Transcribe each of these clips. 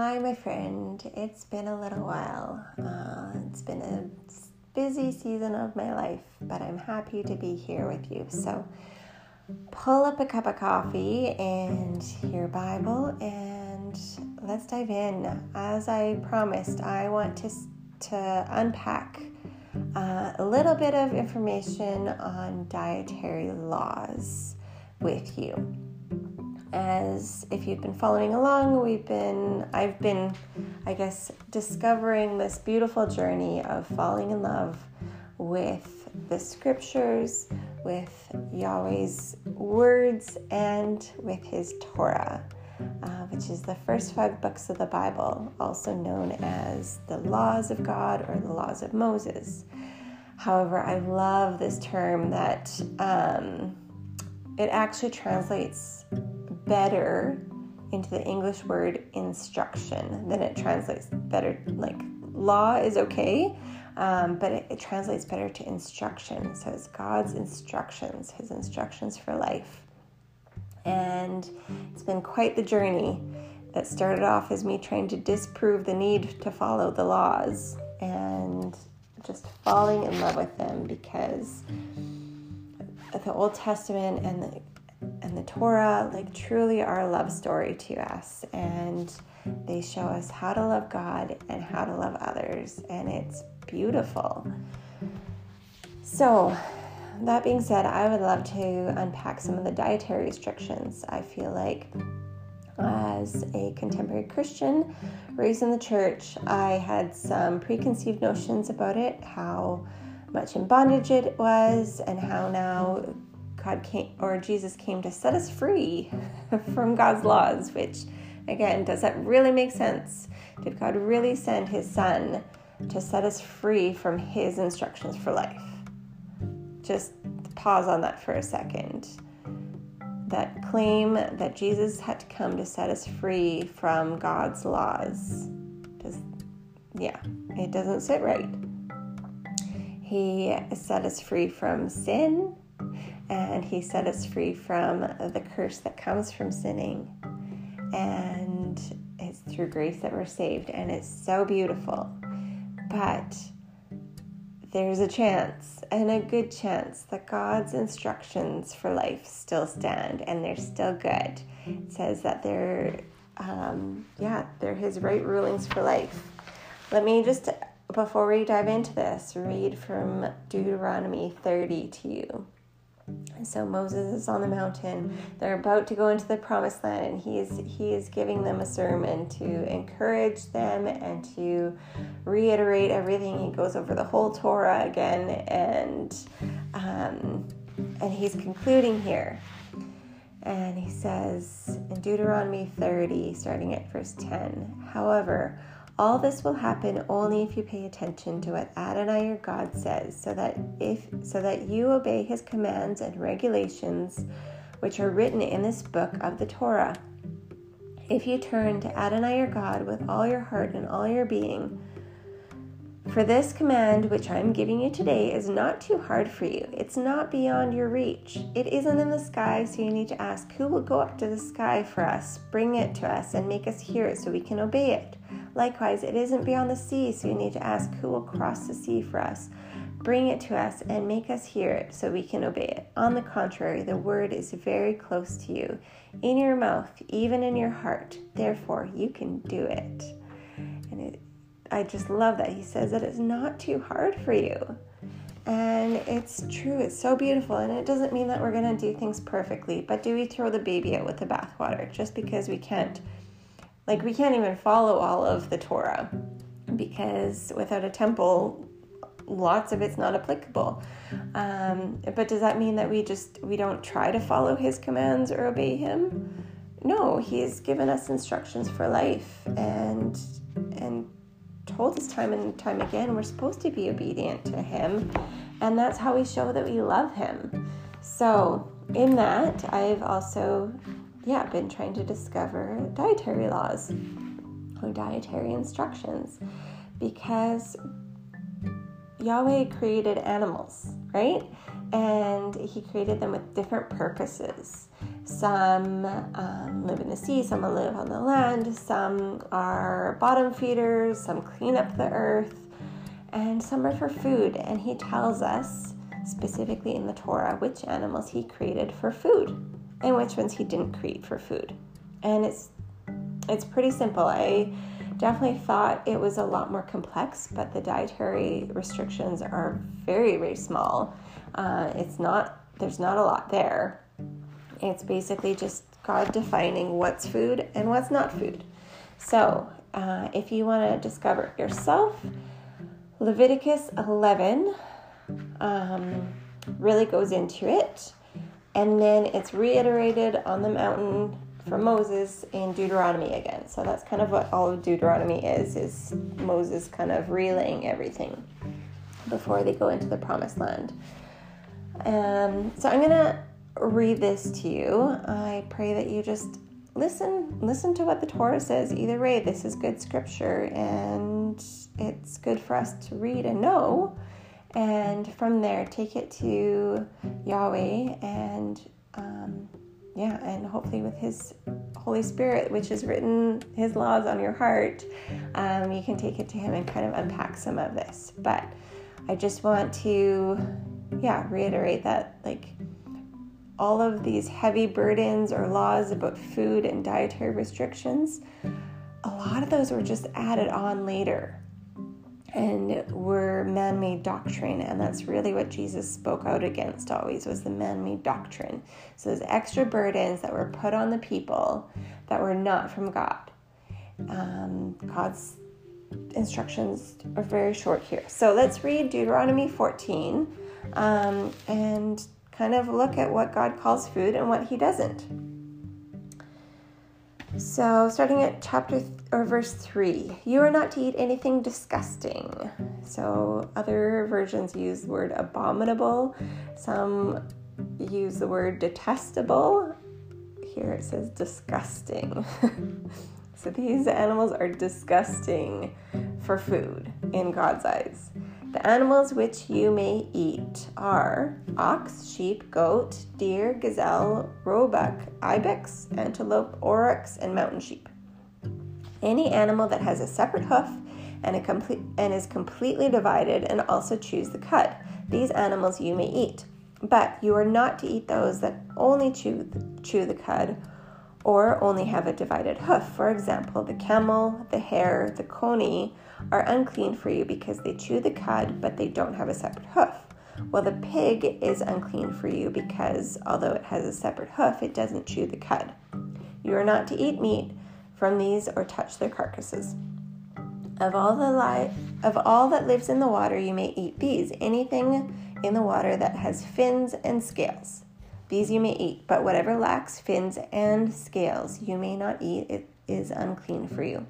Hi, my friend. It's been a little while. Uh, it's been a busy season of my life, but I'm happy to be here with you. So, pull up a cup of coffee and your Bible, and let's dive in. As I promised, I want to, to unpack uh, a little bit of information on dietary laws with you as if you've been following along, we've been, I've been, I guess, discovering this beautiful journey of falling in love with the scriptures, with Yahweh's words, and with His Torah, uh, which is the first five books of the Bible, also known as the laws of God or the laws of Moses. However, I love this term that um, it actually translates better into the English word instruction than it translates better. Like law is okay, um, but it, it translates better to instruction. So it's God's instructions, His instructions for life. And it's been quite the journey that started off as me trying to disprove the need to follow the laws and just falling in love with them because the Old Testament and the and the Torah like truly are a love story to us and they show us how to love God and how to love others and it's beautiful. So, that being said, I would love to unpack some of the dietary restrictions. I feel like as a contemporary Christian raised in the church, I had some preconceived notions about it, how much in bondage it was, and how now God came or Jesus came to set us free from God's laws, which again, does that really make sense? Did God really send his son to set us free from his instructions for life? Just pause on that for a second. That claim that Jesus had to come to set us free from God's laws does yeah, it doesn't sit right. He set us free from sin and he set us free from the curse that comes from sinning. And it's through grace that we're saved, and it's so beautiful. But there's a chance, and a good chance, that God's instructions for life still stand and they're still good. It says that they're, um, yeah, they're His right rulings for life. Let me just, before we dive into this, read from Deuteronomy 30 to you. So Moses is on the mountain. They're about to go into the promised land, and he is he is giving them a sermon to encourage them and to reiterate everything. He goes over the whole Torah again, and um, and he's concluding here. And he says in Deuteronomy 30, starting at verse 10, however, all this will happen only if you pay attention to what Adonai your God says, so that if so that you obey his commands and regulations which are written in this book of the Torah. If you turn to Adonai your God with all your heart and all your being, for this command which I am giving you today is not too hard for you. It's not beyond your reach. It isn't in the sky, so you need to ask, Who will go up to the sky for us, bring it to us, and make us hear it so we can obey it? Likewise, it isn't beyond the sea, so you need to ask who will cross the sea for us. Bring it to us and make us hear it so we can obey it. On the contrary, the word is very close to you, in your mouth, even in your heart. Therefore, you can do it. I just love that. He says that it's not too hard for you. And it's true, it's so beautiful. And it doesn't mean that we're going to do things perfectly, but do we throw the baby out with the bathwater just because we can't? Like, we can't even follow all of the Torah because without a temple, lots of it's not applicable. Um, but does that mean that we just we don't try to follow his commands or obey him? No, he's given us instructions for life and and told us time and time again we're supposed to be obedient to him and that's how we show that we love him. So, in that, I've also yeah, been trying to discover dietary laws or dietary instructions because Yahweh created animals, right? and he created them with different purposes. Some um, live in the sea, some live on the land, some are bottom feeders, some clean up the earth, and some are for food. And he tells us specifically in the Torah which animals he created for food and which ones he didn't create for food. And it's it's pretty simple. I definitely thought it was a lot more complex, but the dietary restrictions are very, very small. Uh, it's not, there's not a lot there. It's basically just God defining what's food and what's not food. So, uh, if you want to discover it yourself, Leviticus 11 um, really goes into it. And then it's reiterated on the mountain for Moses in Deuteronomy again. So that's kind of what all of Deuteronomy is, is Moses kind of relaying everything before they go into the promised land. Um, so I'm going to read this to you. I pray that you just listen listen to what the Torah says. Either way, this is good scripture and it's good for us to read and know. And from there, take it to Yahweh and um, yeah, and hopefully with His Holy Spirit, which has written His laws on your heart, um, you can take it to Him and kind of unpack some of this. But I just want to, yeah, reiterate that like all of these heavy burdens or laws about food and dietary restrictions, a lot of those were just added on later and were man-made doctrine. And that's really what jesus spoke out against always was the man-made doctrine. So those extra burdens that were put on the people that were not from god. Um, god's instructions are very short here. So let's read deuteronomy 14 um, and kind of look at what god calls food and what he doesn't so, starting at chapter th- or verse 3, you are not to eat anything disgusting. So, other versions use the word abominable, some use the word detestable. Here it says disgusting. so, these animals are disgusting for food in God's eyes. The animals which you may eat are ox, sheep, goat, deer, gazelle, roebuck, ibex, antelope, oryx, and mountain sheep. Any animal that has a separate hoof and, complete, and is completely divided and also chews the cud. These animals you may eat, but you are not to eat those that only chew the, chew the cud or only have a divided hoof. For example, the camel, the hare, the coney, are unclean for you because they chew the cud, but they don't have a separate hoof. Well, the pig is unclean for you because although it has a separate hoof, it doesn't chew the cud. You are not to eat meat from these or touch their carcasses. Of all the li- of all that lives in the water, you may eat these. Anything in the water that has fins and scales. These you may eat, but whatever lacks fins and scales you may not eat. It is unclean for you.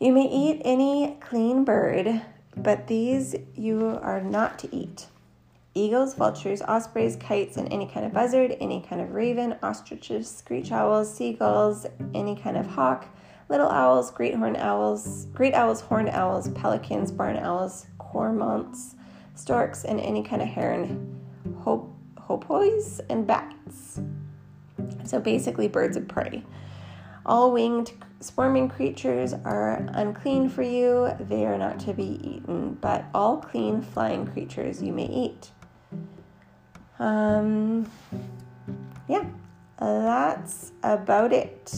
You may eat any clean bird, but these you are not to eat. Eagles, vultures, ospreys, kites, and any kind of buzzard, any kind of raven, ostriches, screech owls, seagulls, any kind of hawk, little owls, great horned owls, great owls, horned owls, pelicans, barn owls, cormorants, storks, and any kind of heron, hop- and bats. So basically, birds of prey. All winged swarming creatures are unclean for you, they are not to be eaten, but all clean flying creatures you may eat. Um, yeah, that's about it.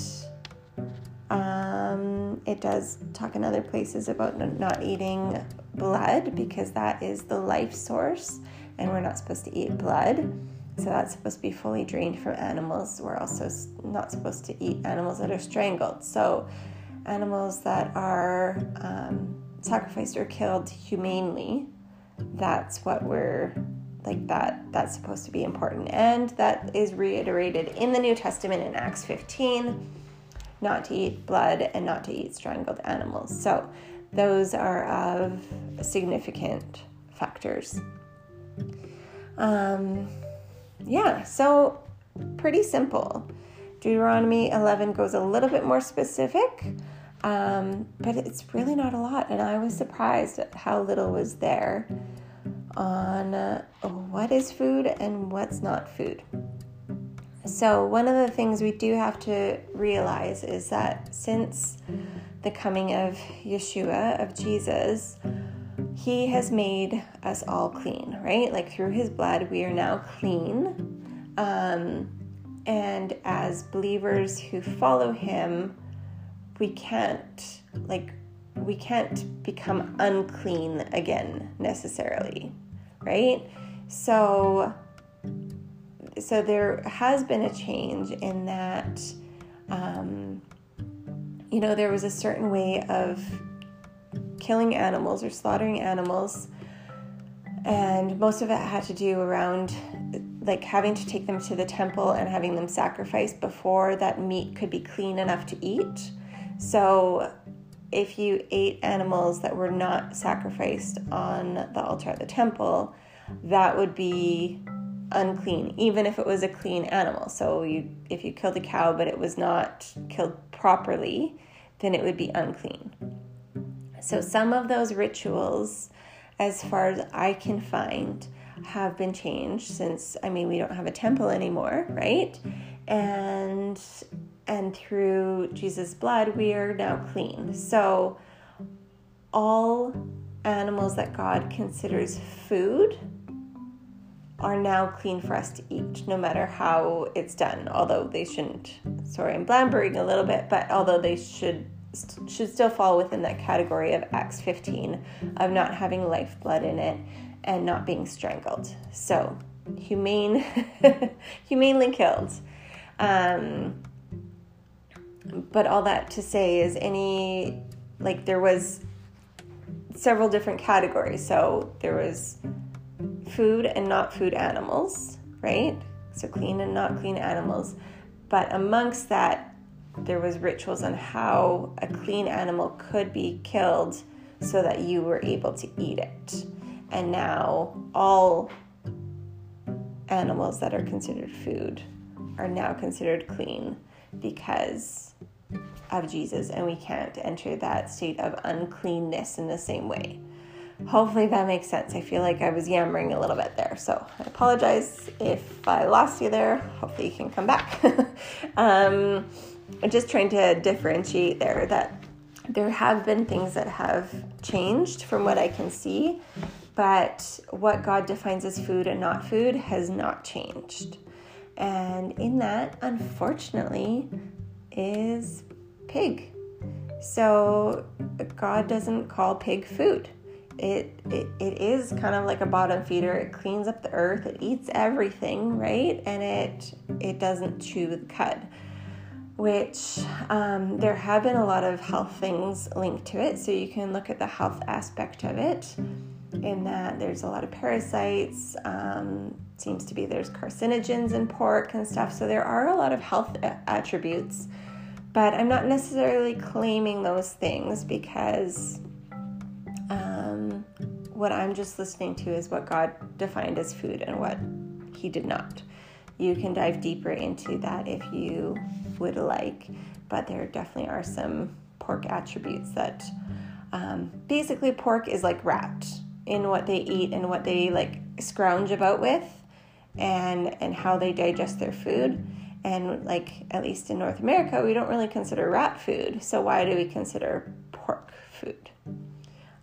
Um, it does talk in other places about not eating blood because that is the life source, and we're not supposed to eat blood. So that's supposed to be fully drained from animals. We're also not supposed to eat animals that are strangled. So animals that are um, sacrificed or killed humanely, that's what we're like that that's supposed to be important and that is reiterated in the new testament in acts 15 not to eat blood and not to eat strangled animals so those are of significant factors um, yeah, so pretty simple. Deuteronomy 11 goes a little bit more specific, um, but it's really not a lot. And I was surprised at how little was there. on uh, what is food and what's not food. So, one of the things we do have to realize is that since the coming of Yeshua, of Jesus, he has made us all clean, right? Like through his blood, we are now clean. Um, and as believers who follow him, we can't, like, we can't become unclean again necessarily, right? So, so there has been a change in that, um, you know, there was a certain way of killing animals or slaughtering animals, and most of it had to do around like having to take them to the temple and having them sacrificed before that meat could be clean enough to eat. So if you ate animals that were not sacrificed on the altar at the temple, that would be unclean, even if it was a clean animal. So you, if you killed a cow but it was not killed properly, then it would be unclean. So some of those rituals, as far as I can find, have been changed since I mean we don't have a temple anymore, right? And and through Jesus' blood, we are now clean. So, all animals that God considers food are now clean for us to eat, no matter how it's done. Although they shouldn't, sorry, I'm blabbering a little bit, but although they should should still fall within that category of Acts 15 of not having lifeblood in it and not being strangled. So, humane, humanely killed. Um, but all that to say is any like there was several different categories so there was food and not food animals right so clean and not clean animals but amongst that there was rituals on how a clean animal could be killed so that you were able to eat it and now all animals that are considered food are now considered clean because of Jesus, and we can't enter that state of uncleanness in the same way. Hopefully that makes sense. I feel like I was yammering a little bit there, so I apologize if I lost you there. Hopefully you can come back. um, just trying to differentiate there that there have been things that have changed from what I can see, but what God defines as food and not food has not changed. And in that, unfortunately, is pig. So God doesn't call pig food. It, it it is kind of like a bottom feeder. It cleans up the earth. It eats everything, right? And it it doesn't chew the cud. Which um, there have been a lot of health things linked to it. So you can look at the health aspect of it. In that there's a lot of parasites. Um, seems to be there's carcinogens in pork and stuff. So there are a lot of health attributes but I'm not necessarily claiming those things because um, what I'm just listening to is what God defined as food and what He did not. You can dive deeper into that if you would like, but there definitely are some pork attributes that um, basically pork is like rat in what they eat and what they like scrounge about with and and how they digest their food and like at least in North America, we don't really consider rat food. So why do we consider pork food?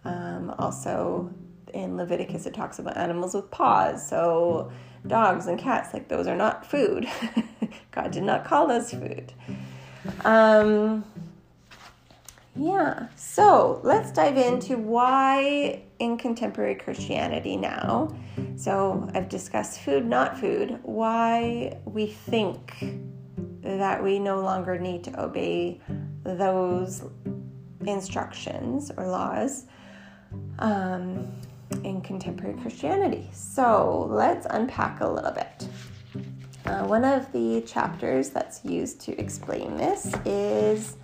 Um, also, in Leviticus, it talks about animals with paws. So dogs and cats, like those are not food. God did not call us food. Um, yeah, so let's dive into why in contemporary Christianity now. So I've discussed food, not food, why we think that we no longer need to obey those instructions or laws um, in contemporary Christianity. So let's unpack a little bit. Uh, one of the chapters that's used to explain this is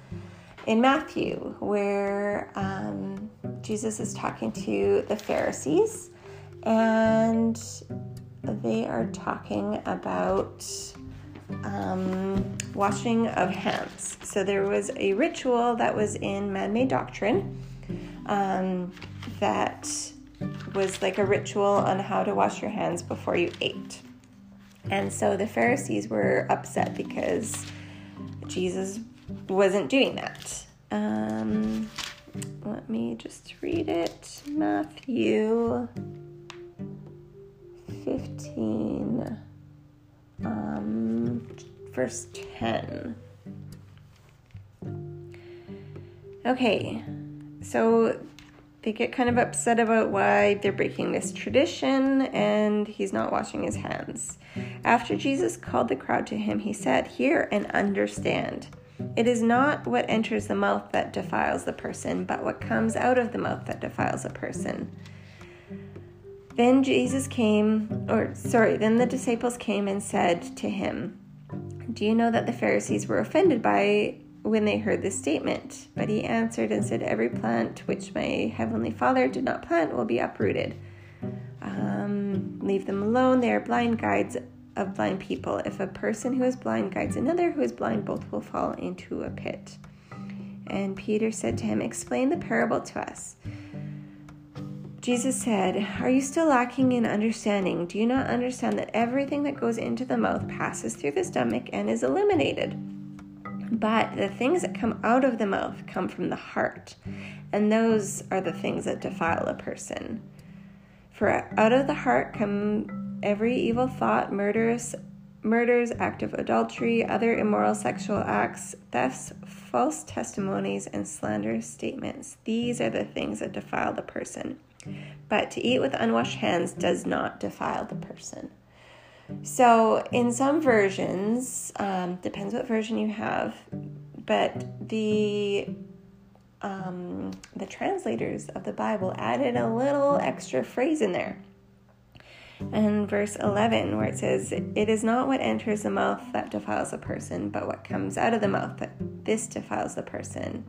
in Matthew, where um, Jesus is talking to the Pharisees, and they are talking about um, washing of hands. So there was a ritual that was in man made doctrine um, that was like a ritual on how to wash your hands before you ate. And so the Pharisees were upset because Jesus wasn't doing that. Um, let me just read it. Matthew 15, um, verse 10. Okay, so they get kind of upset about why they're breaking this tradition and he's not washing his hands. After Jesus called the crowd to him, he said, Hear and understand. It is not what enters the mouth that defiles the person, but what comes out of the mouth that defiles a person. Then Jesus came, or sorry, then the disciples came and said to him, Do you know that the Pharisees were offended by when they heard this statement. But he answered and said, Every plant which my heavenly Father did not plant will be uprooted. Um, leave them alone. They are blind guides of blind people. If a person who is blind guides another who is blind, both will fall into a pit. And Peter said to him, Explain the parable to us. Jesus said, Are you still lacking in understanding? Do you not understand that everything that goes into the mouth passes through the stomach and is eliminated? But the things that come out of the mouth come from the heart, and those are the things that defile a person. For out of the heart come every evil thought, murders, murders, act of adultery, other immoral sexual acts, thefts, false testimonies, and slanderous statements. These are the things that defile the person. But to eat with unwashed hands does not defile the person. So, in some versions, um, depends what version you have, but the um, the translators of the Bible added a little extra phrase in there. And verse 11, where it says, It is not what enters the mouth that defiles a person, but what comes out of the mouth that this defiles the person.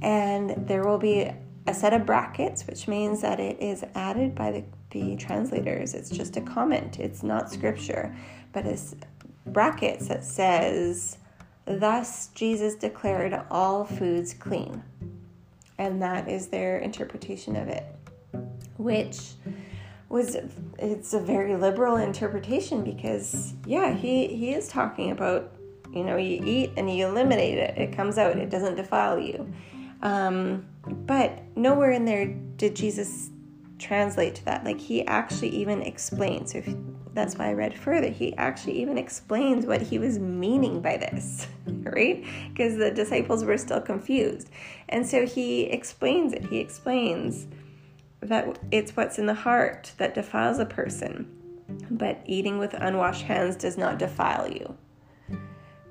And there will be a set of brackets, which means that it is added by the, the translators. It's just a comment, it's not scripture, but it's brackets that says, Thus Jesus declared all foods clean. And that is their interpretation of it, which was it's a very liberal interpretation because yeah he he is talking about you know you eat and you eliminate it it comes out it doesn't defile you um, but nowhere in there did Jesus translate to that. Like he actually even explains. So if, that's why I read further. He actually even explains what he was meaning by this, right? Because the disciples were still confused. And so he explains it. He explains that it's what's in the heart that defiles a person, but eating with unwashed hands does not defile you.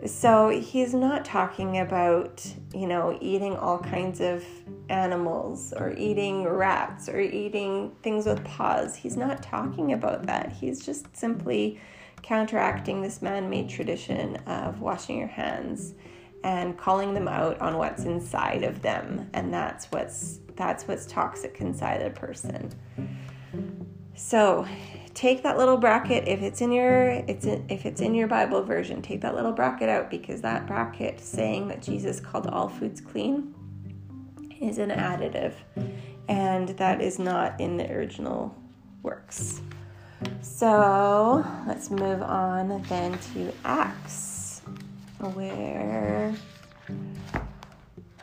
So he's not talking about, you know, eating all kinds of animals or eating rats or eating things with paws. He's not talking about that. He's just simply counteracting this man made tradition of washing your hands and calling them out on what's inside of them. And that's what's that's what's toxic inside a person. So take that little bracket if it's in your it's in, if it's in your bible version take that little bracket out because that bracket saying that jesus called all foods clean is an additive and that is not in the original works. So let's move on then to acts where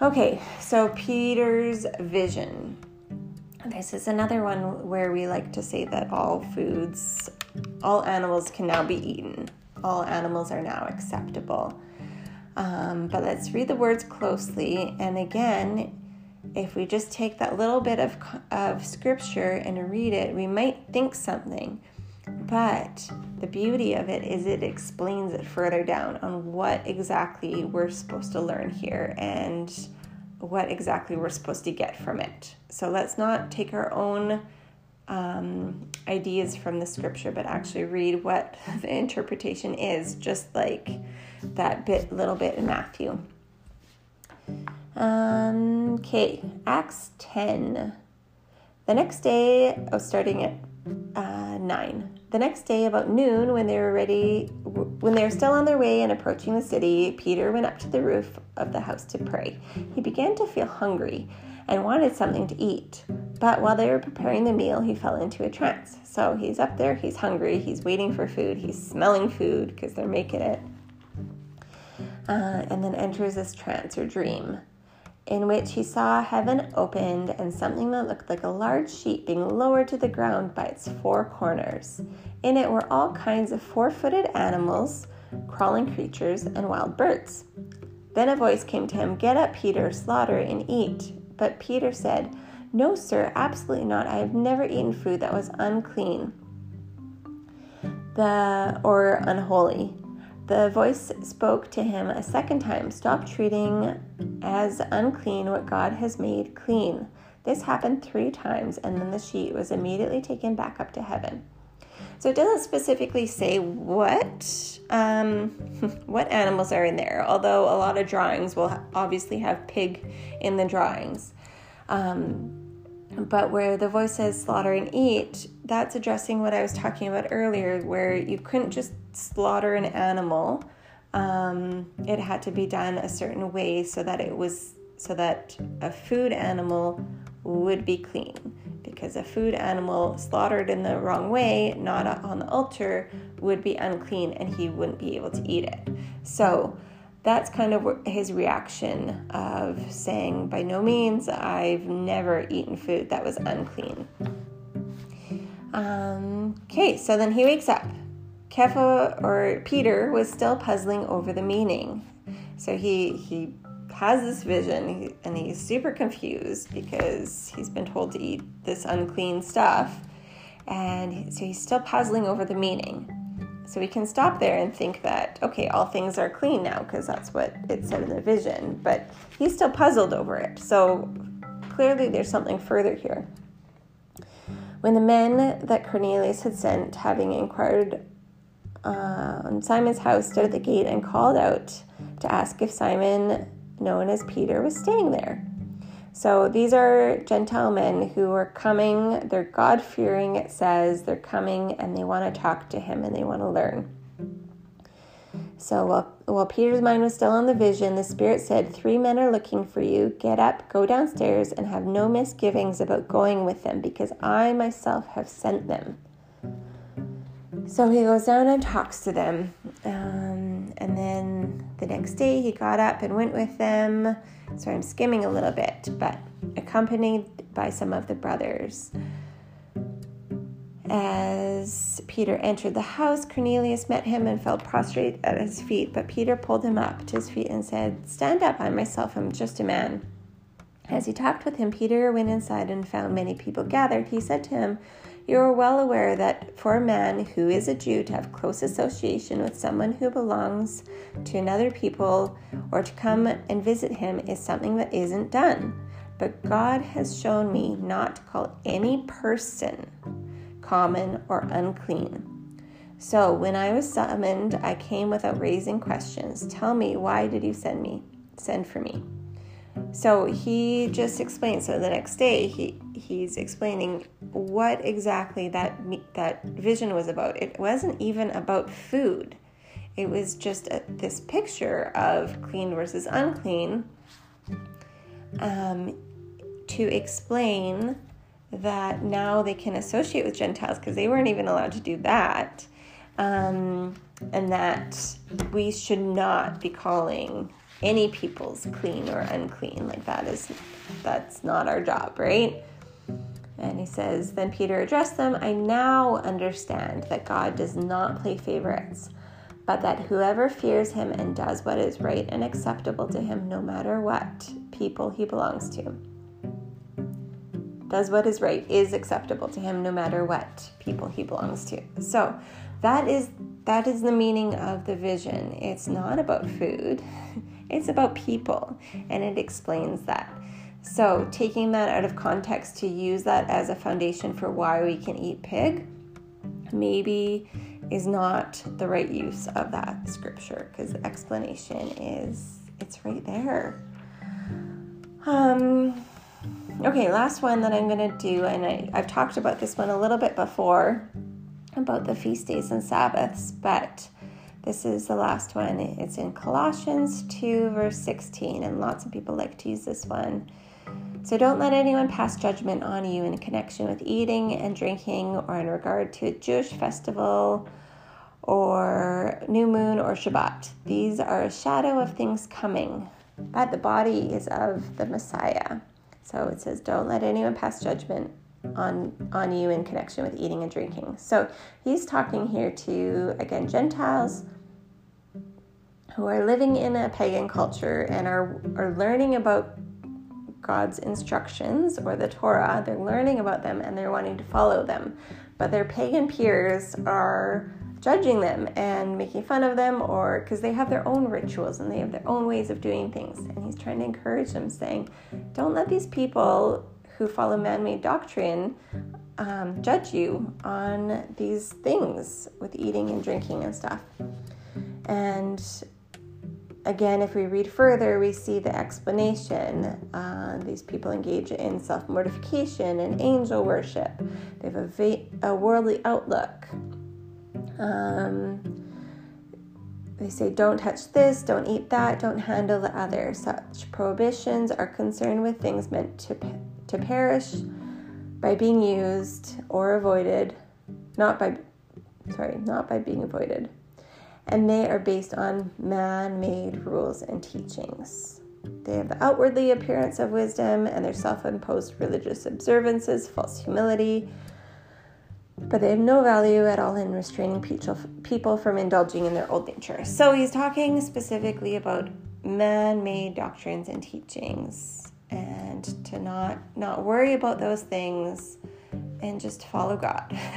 okay so peter's vision this is another one where we like to say that all foods, all animals can now be eaten. All animals are now acceptable. Um, but let's read the words closely. And again, if we just take that little bit of, of scripture and read it, we might think something. But the beauty of it is it explains it further down on what exactly we're supposed to learn here and what exactly we're supposed to get from it. So let's not take our own um, ideas from the scripture, but actually read what the interpretation is, just like that bit, little bit in Matthew. Um, okay, Acts 10. The next day, oh, starting at uh, 9. The next day, about noon, when they were ready, when they were still on their way and approaching the city, Peter went up to the roof of the house to pray. He began to feel hungry and wanted something to eat. But while they were preparing the meal, he fell into a trance. So he's up there, he's hungry, he's waiting for food, he's smelling food because they're making it. Uh, and then enters this trance or dream in which he saw heaven opened and something that looked like a large sheet being lowered to the ground by its four corners. In it were all kinds of four footed animals, crawling creatures, and wild birds. Then a voice came to him Get up, Peter, slaughter and eat. But Peter said, No, sir, absolutely not. I have never eaten food that was unclean the, or unholy. The voice spoke to him a second time Stop treating as unclean what God has made clean. This happened three times, and then the sheet was immediately taken back up to heaven. So it doesn't specifically say what um, what animals are in there, although a lot of drawings will obviously have pig in the drawings. Um, but where the voice says slaughter and eat, that's addressing what I was talking about earlier, where you couldn't just slaughter an animal. Um, it had to be done a certain way so that it was so that a food animal would be clean. Because a food animal slaughtered in the wrong way, not on the altar, would be unclean and he wouldn't be able to eat it. So that's kind of his reaction of saying, By no means, I've never eaten food that was unclean. Um, okay, so then he wakes up. Kepha or Peter was still puzzling over the meaning. So he he has this vision and he's super confused because he's been told to eat this unclean stuff. And so he's still puzzling over the meaning. So we can stop there and think that, okay, all things are clean now because that's what it said in the vision, but he's still puzzled over it. So clearly there's something further here. When the men that Cornelius had sent, having inquired uh, on Simon's house, stood at the gate and called out to ask if Simon, known as Peter, was staying there. So these are Gentile men who are coming, they're God fearing, it says. They're coming and they want to talk to him and they want to learn. So while, while Peter's mind was still on the vision, the Spirit said, Three men are looking for you. Get up, go downstairs, and have no misgivings about going with them, because I myself have sent them. So he goes down and talks to them. Um, and then the next day he got up and went with them. So I'm skimming a little bit, but accompanied by some of the brothers. As Peter entered the house, Cornelius met him and fell prostrate at his feet. But Peter pulled him up to his feet and said, Stand up, I myself am just a man. As he talked with him, Peter went inside and found many people gathered. He said to him, You are well aware that for a man who is a Jew to have close association with someone who belongs to another people or to come and visit him is something that isn't done. But God has shown me not to call any person common or unclean. So when I was summoned, I came without raising questions. Tell me, why did you send me? Send for me. So he just explained. So the next day, he he's explaining what exactly that that vision was about. It wasn't even about food. It was just a, this picture of clean versus unclean um, to explain that now they can associate with Gentiles because they weren't even allowed to do that. Um, and that we should not be calling any people's clean or unclean. Like that is that's not our job, right? And he says, Then Peter addressed them, I now understand that God does not play favorites, but that whoever fears him and does what is right and acceptable to him, no matter what people he belongs to, does what is right, is acceptable to him, no matter what people he belongs to. So that is that is the meaning of the vision. It's not about food. It's about people, and it explains that. So, taking that out of context to use that as a foundation for why we can eat pig maybe is not the right use of that scripture because the explanation is it's right there. Um, okay, last one that I'm going to do, and I, I've talked about this one a little bit before about the feast days and Sabbaths, but this is the last one. It's in Colossians 2, verse 16, and lots of people like to use this one So don't let anyone pass judgment on you in connection with eating and drinking or in regard to a Jewish festival or new moon or Shabbat. These are a shadow of things coming, but the body is of the Messiah. So it says, Don't let anyone pass judgment on on you in connection with eating and drinking. So he's talking here to again Gentiles who are living in a pagan culture and are are learning about God's instructions or the Torah. They're learning about them and they're wanting to follow them. But their pagan peers are judging them and making fun of them or because they have their own rituals and they have their own ways of doing things. And he's trying to encourage them, saying, Don't let these people who follow man made doctrine um, judge you on these things with eating and drinking and stuff. And again, if we read further, we see the explanation. Uh, these people engage in self mortification and angel worship, they have a, va- a worldly outlook. Um, they say, don't touch this, don't eat that, don't handle the other. Such prohibitions are concerned with things meant to, to perish by being used or avoided, not by, sorry, not by being avoided. And they are based on man made rules and teachings. They have the outwardly appearance of wisdom and their self imposed religious observances, false humility, but they have no value at all in restraining people from indulging in their old nature. So he's talking specifically about man-made doctrines and teachings and to not not worry about those things and just follow God.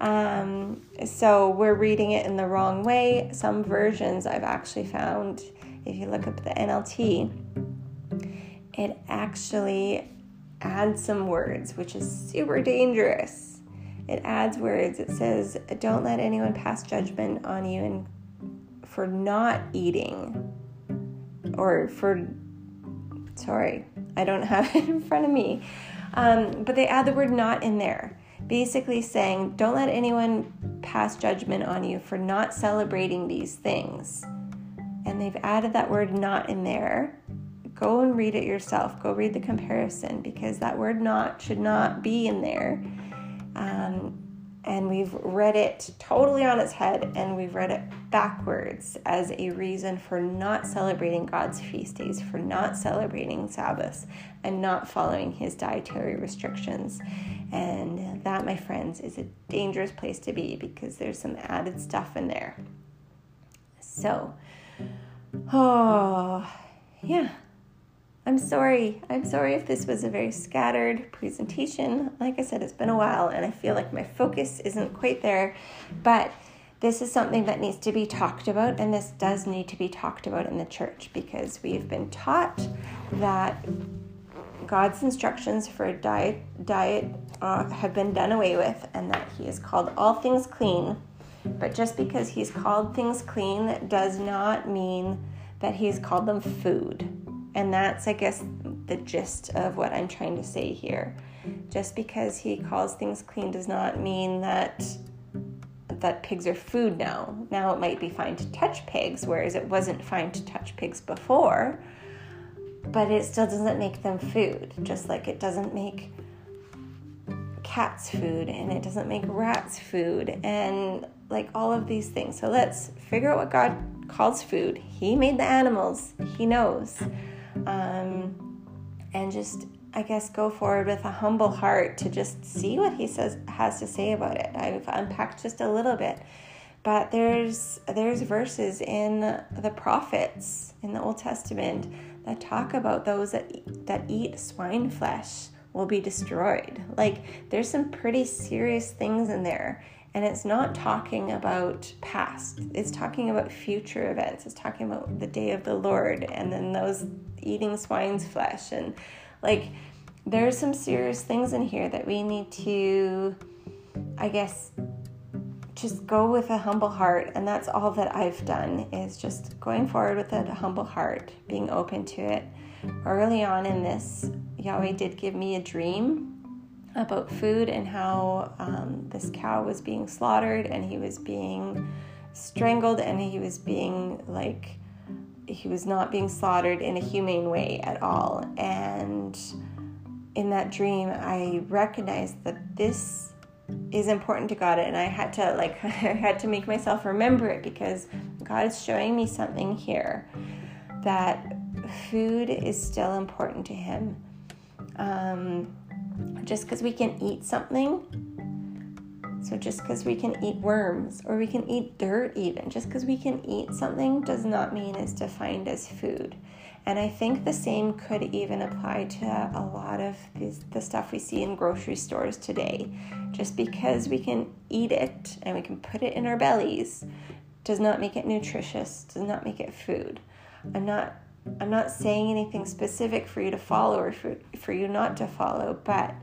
um, so we're reading it in the wrong way. Some versions I've actually found, if you look up the NLT, it actually adds some words, which is super dangerous it adds words. It says, Don't let anyone pass judgment on you and for not eating or for, sorry, I don't have it in front of me. Um, but they add the word not in there, basically saying, Don't let anyone pass judgment on you for not celebrating these things. And they've added that word not in there. Go and read it yourself. Go read the comparison because that word not should not be in there um, and we've read it totally on its head and we've read it backwards as a reason for not celebrating God's feast days, for not celebrating Sabbaths, and not following his dietary restrictions. And that, my friends, is a dangerous place to be because there's some added stuff in there. So, oh, yeah, I'm sorry. I'm sorry if this was a very scattered presentation. Like I said, it's been a while and I feel like my focus isn't quite there, but this is something that needs to be talked about, and this does need to be talked about in the church because we've been taught that God's instructions for a diet, diet uh, have been done away with, and that He has called all things clean. But just because He's called things clean does not mean that He's called them food. And that's, I guess, the gist of what I'm trying to say here. Just because he calls things clean does not mean that that pigs are food now. Now it might be fine to touch pigs, whereas it wasn't fine to touch pigs before. But it still doesn't make them food, just like it doesn't make cats food and it doesn't make rats food and like all of these things. So let's figure out what God calls food. He made the animals, He knows um, and just I guess go forward with a humble heart to just see what he says has to say about it. I've unpacked just a little bit, but there's there's verses in the prophets in the Old Testament that talk about those that that eat swine flesh will be destroyed. Like there's some pretty serious things in there. And it's not talking about past, it's talking about future events. It's talking about the day of the Lord and then those eating swine's flesh. And like, there's some serious things in here that we need to, I guess, just go with a humble heart. And that's all that I've done is just going forward with a humble heart, being open to it. Early on in this, Yahweh did give me a dream about food and how um, this cow was being slaughtered and he was being strangled and he was being like he was not being slaughtered in a humane way at all. And in that dream, I recognized that this is important to God, and I had to like I had to make myself remember it because God is showing me something here that food is still important to Him. Um, just because we can eat something so just because we can eat worms or we can eat dirt, even just because we can eat something does not mean it's defined as food. And I think the same could even apply to a lot of the stuff we see in grocery stores today. Just because we can eat it and we can put it in our bellies does not make it nutritious, does not make it food. I'm not I'm not saying anything specific for you to follow or for, for you not to follow, but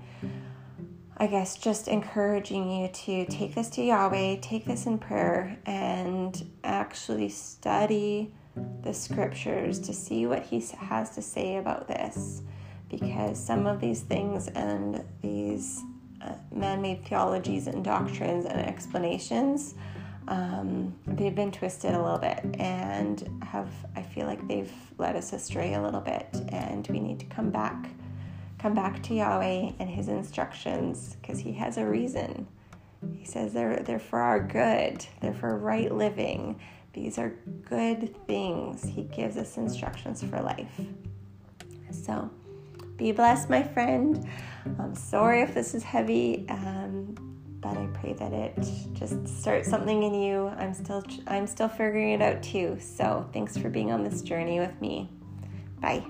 I guess just encouraging you to take this to Yahweh, take this in prayer, and actually study the scriptures to see what He has to say about this. Because some of these things and these uh, man made theologies and doctrines and explanations. Um, they've been twisted a little bit and have I feel like they've led us astray a little bit and we need to come back come back to Yahweh and his instructions because he has a reason. He says they're, they're for our good, they're for right living. These are good things. He gives us instructions for life. So be blessed, my friend. I'm sorry if this is heavy, um, but I pray that it just starts something in you. I'm still I'm still figuring it out too. So thanks for being on this journey with me. Bye.